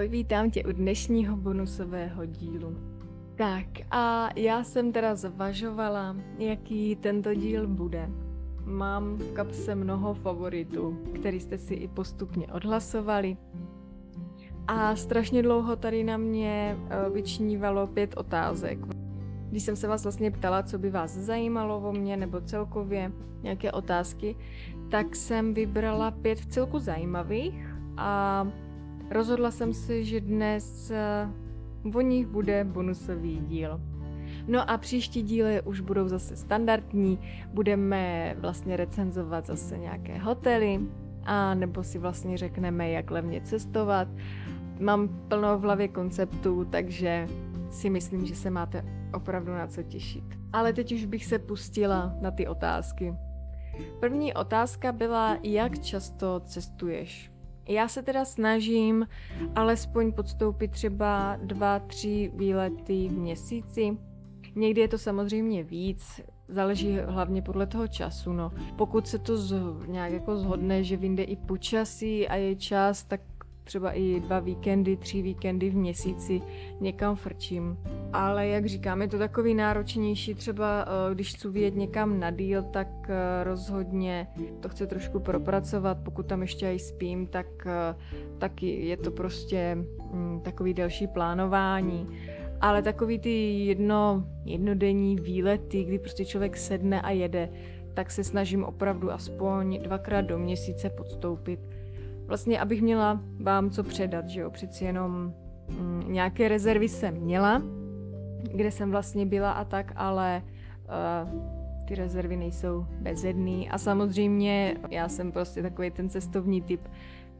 Ahoj, vítám tě u dnešního bonusového dílu. Tak a já jsem teda zvažovala, jaký tento díl bude. Mám v kapse mnoho favoritů, který jste si i postupně odhlasovali. A strašně dlouho tady na mě eh, vyčnívalo pět otázek. Když jsem se vás vlastně ptala, co by vás zajímalo o mě nebo celkově nějaké otázky, tak jsem vybrala pět v celku zajímavých a rozhodla jsem se, že dnes eh, o nich bude bonusový díl. No a příští díly už budou zase standardní, budeme vlastně recenzovat zase nějaké hotely, a nebo si vlastně řekneme, jak levně cestovat. Mám plno v hlavě konceptů, takže si myslím, že se máte opravdu na co těšit. Ale teď už bych se pustila na ty otázky. První otázka byla, jak často cestuješ? Já se teda snažím alespoň podstoupit třeba dva, tři výlety v měsíci. Někdy je to samozřejmě víc, záleží hlavně podle toho času. No. Pokud se to z, nějak jako zhodne, že vyjde i počasí a je čas, tak třeba i dva víkendy, tři víkendy v měsíci někam frčím. Ale jak říkám, je to takový náročnější, třeba eh, když chci vyjet někam na díl, tak eh, rozhodně to chce trošku propracovat, pokud tam ještě i spím, tak eh, taky je to prostě mm, takový delší plánování. Ale takový ty jedno, jednodenní výlety, kdy prostě člověk sedne a jede, tak se snažím opravdu aspoň dvakrát do měsíce podstoupit vlastně, abych měla vám co předat, že jo, přeci jenom mm, nějaké rezervy jsem měla, kde jsem vlastně byla a tak, ale uh, ty rezervy nejsou bezedný a samozřejmě já jsem prostě takový ten cestovní typ,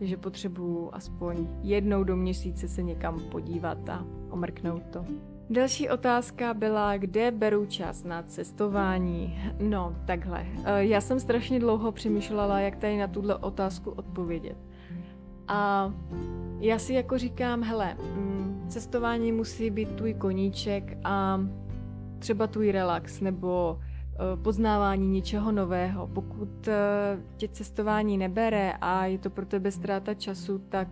že potřebuju aspoň jednou do měsíce se někam podívat a omrknout to. Další otázka byla, kde beru čas na cestování. No, takhle. Eh, já jsem strašně dlouho přemýšlela, jak tady na tuhle otázku odpovědět. A já si jako říkám, hele, mm, cestování musí být tvůj koníček a třeba tvůj relax nebo e, poznávání něčeho nového. Pokud e, tě cestování nebere a je to pro tebe ztráta času, tak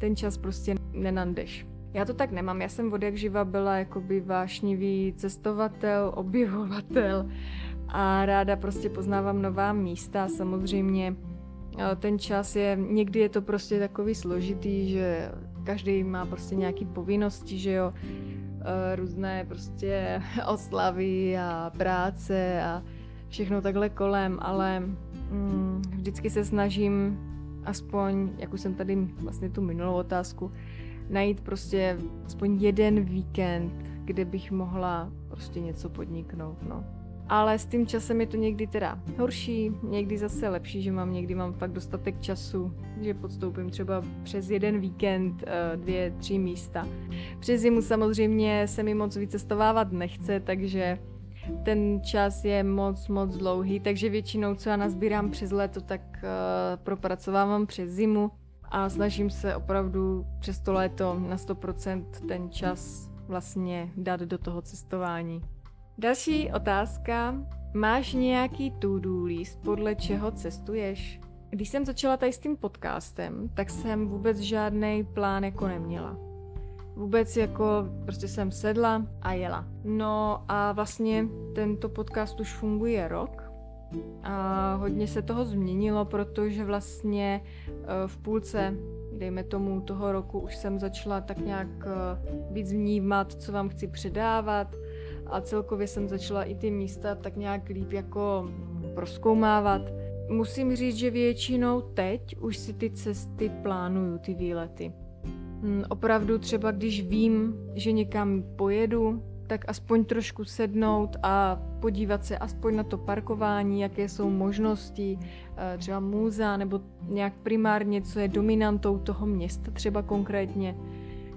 ten čas prostě nenandeš. Já to tak nemám, já jsem od jak živa byla jakoby vášnivý cestovatel, objevovatel a ráda prostě poznávám nová místa. Samozřejmě ten čas je, někdy je to prostě takový složitý, že každý má prostě nějaký povinnosti, že jo, e, různé prostě oslavy a práce a všechno takhle kolem, ale mm, vždycky se snažím aspoň, jak už jsem tady vlastně tu minulou otázku, najít prostě aspoň jeden víkend, kde bych mohla prostě něco podniknout, no ale s tím časem je to někdy teda horší, někdy zase lepší, že mám někdy mám fakt dostatek času, že podstoupím třeba přes jeden víkend eh, dvě, tři místa. Přes zimu samozřejmě se mi moc vycestovávat nechce, takže ten čas je moc, moc dlouhý, takže většinou, co já nazbírám přes léto, tak uh, propracovávám přes zimu a snažím se opravdu přes to léto na 100% ten čas vlastně dát do toho cestování. Další otázka. Máš nějaký to-do list, podle čeho cestuješ? Když jsem začala tady s tím podcastem, tak jsem vůbec žádný plán jako neměla. Vůbec jako prostě jsem sedla a jela. No a vlastně tento podcast už funguje rok a hodně se toho změnilo, protože vlastně e, v půlce, dejme tomu toho roku, už jsem začala tak nějak e, víc vnímat, co vám chci předávat, a celkově jsem začala i ty místa tak nějak líp jako proskoumávat. Musím říct, že většinou teď už si ty cesty plánuju, ty výlety. Hm, opravdu třeba když vím, že někam pojedu, tak aspoň trošku sednout a podívat se aspoň na to parkování, jaké jsou možnosti, eh, třeba muzea nebo nějak primárně, co je dominantou toho města třeba konkrétně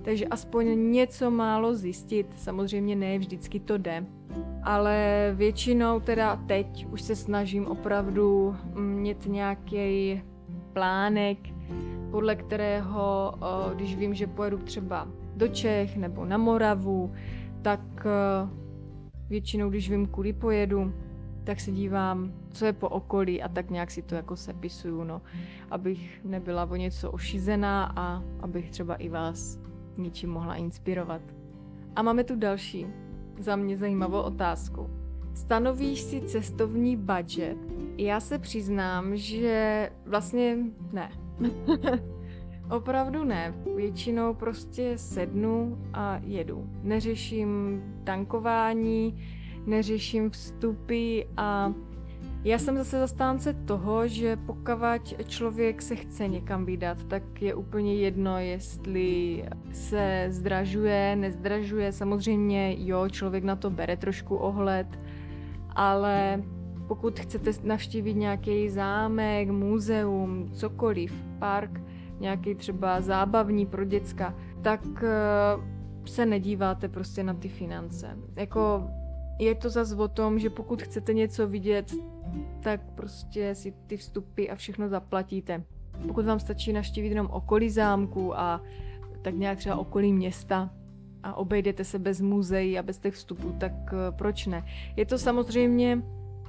takže aspoň něco málo zjistit, samozřejmě ne vždycky to jde, ale většinou teda teď už se snažím opravdu mít nějaký plánek, podle kterého, když vím, že pojedu třeba do Čech nebo na Moravu, tak většinou, když vím, kudy pojedu, tak se dívám, co je po okolí a tak nějak si to jako sepisuju, no, abych nebyla o něco ošizená a abych třeba i vás ničím mohla inspirovat. A máme tu další, za mě zajímavou otázku. Stanovíš si cestovní budget? Já se přiznám, že vlastně ne. Opravdu ne. Většinou prostě sednu a jedu. Neřeším tankování, neřeším vstupy a já jsem zase zastánce toho, že pokud člověk se chce někam vydat, tak je úplně jedno, jestli se zdražuje, nezdražuje. Samozřejmě jo, člověk na to bere trošku ohled, ale pokud chcete navštívit nějaký zámek, muzeum, cokoliv, park, nějaký třeba zábavní pro děcka, tak eh, se nedíváte prostě na ty finance. Jako je to zase o tom, že pokud chcete něco vidět, tak prostě si ty vstupy a všechno zaplatíte. Pokud vám stačí naštívit jenom okolí zámku a tak nějak třeba okolí města a obejdete se bez muzeí a bez těch vstupů, tak eh, proč ne? Je to samozřejmě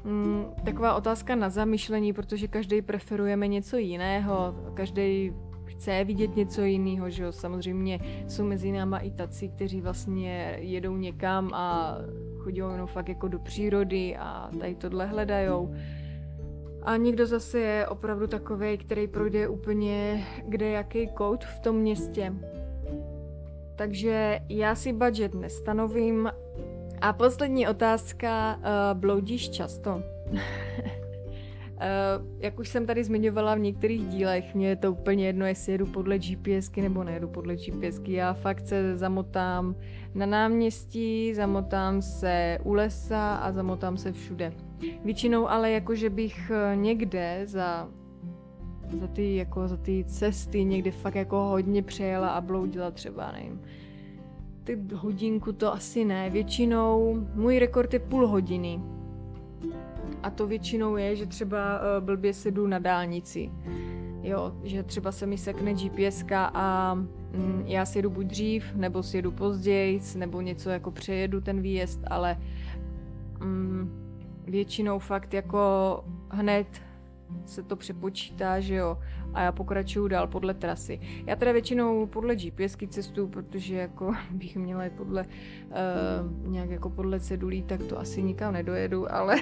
mm, taková otázka na zamyšlení, protože každý preferujeme něco jiného, každý chce vidět něco jiného, že jo. Samozřejmě jsou mezi náma i taci, kteří vlastně jedou někam a chodí jenom fakt jako do přírody a tady tohle hledajou. A někdo zase je opravdu takový, který projde úplně kde jaký kout v tom městě. Takže já si budget nestanovím. A poslední otázka, uh, bloudíš často? Uh, jak už jsem tady zmiňovala v některých dílech, mě je to úplně jedno, jestli jedu podle GPSky nebo nejedu podle GPSky. Já fakt se zamotám na náměstí, zamotám se u lesa a zamotám se všude. Většinou ale jako, že bych eh, někde za za ty, jako za ty cesty někde fakt jako hodně přejela a bloudila třeba, nevím, ty hodinku to asi ne. Většinou můj rekord je půl hodiny a to většinou je, že třeba uh, blbě sedu na dálnici. Jo, že třeba se mi sekne GPS a mm, já si jedu buď dřív, nebo si jedu později, nebo něco jako přejedu ten výjezd, ale mm, většinou fakt jako hned se to přepočítá, že jo, a já pokračuju dál podle trasy. Já teda většinou podle GPSky cestu, protože jako bych měla podle uh, nějak jako podle cedulí, tak to asi nikam nedojedu, ale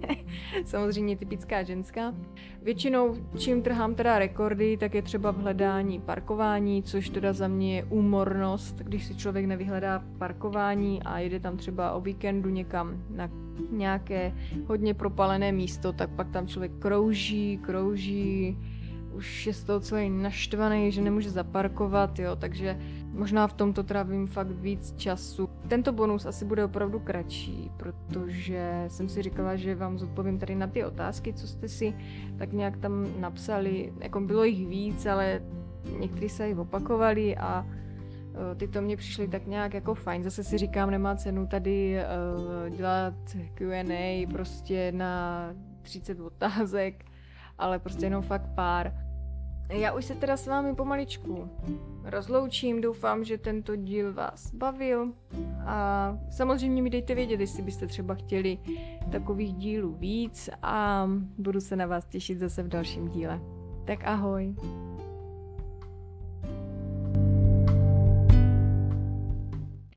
samozřejmě typická ženská. Většinou, čím trhám teda rekordy, tak je třeba v hledání parkování, což teda za mě je úmornost, když si člověk nevyhledá parkování a jede tam třeba o víkendu někam na nějaké hodně propalené místo, tak pak tam člověk krouží, krouží, už je z toho celý naštvaný, že nemůže zaparkovat, jo, takže možná v tomto trávím fakt víc času. Tento bonus asi bude opravdu kratší, protože jsem si říkala, že vám zodpovím tady na ty otázky, co jste si tak nějak tam napsali, jako bylo jich víc, ale někteří se i opakovali a e, ty to mě přišly tak nějak jako fajn. Zase si říkám, nemá cenu tady uh, dělat Q&A prostě na 30 otázek, ale prostě jenom fakt pár. Já už se teda s vámi pomaličku rozloučím, doufám, že tento díl vás bavil a samozřejmě mi dejte vědět, jestli byste třeba chtěli takových dílů víc a budu se na vás těšit zase v dalším díle. Tak ahoj!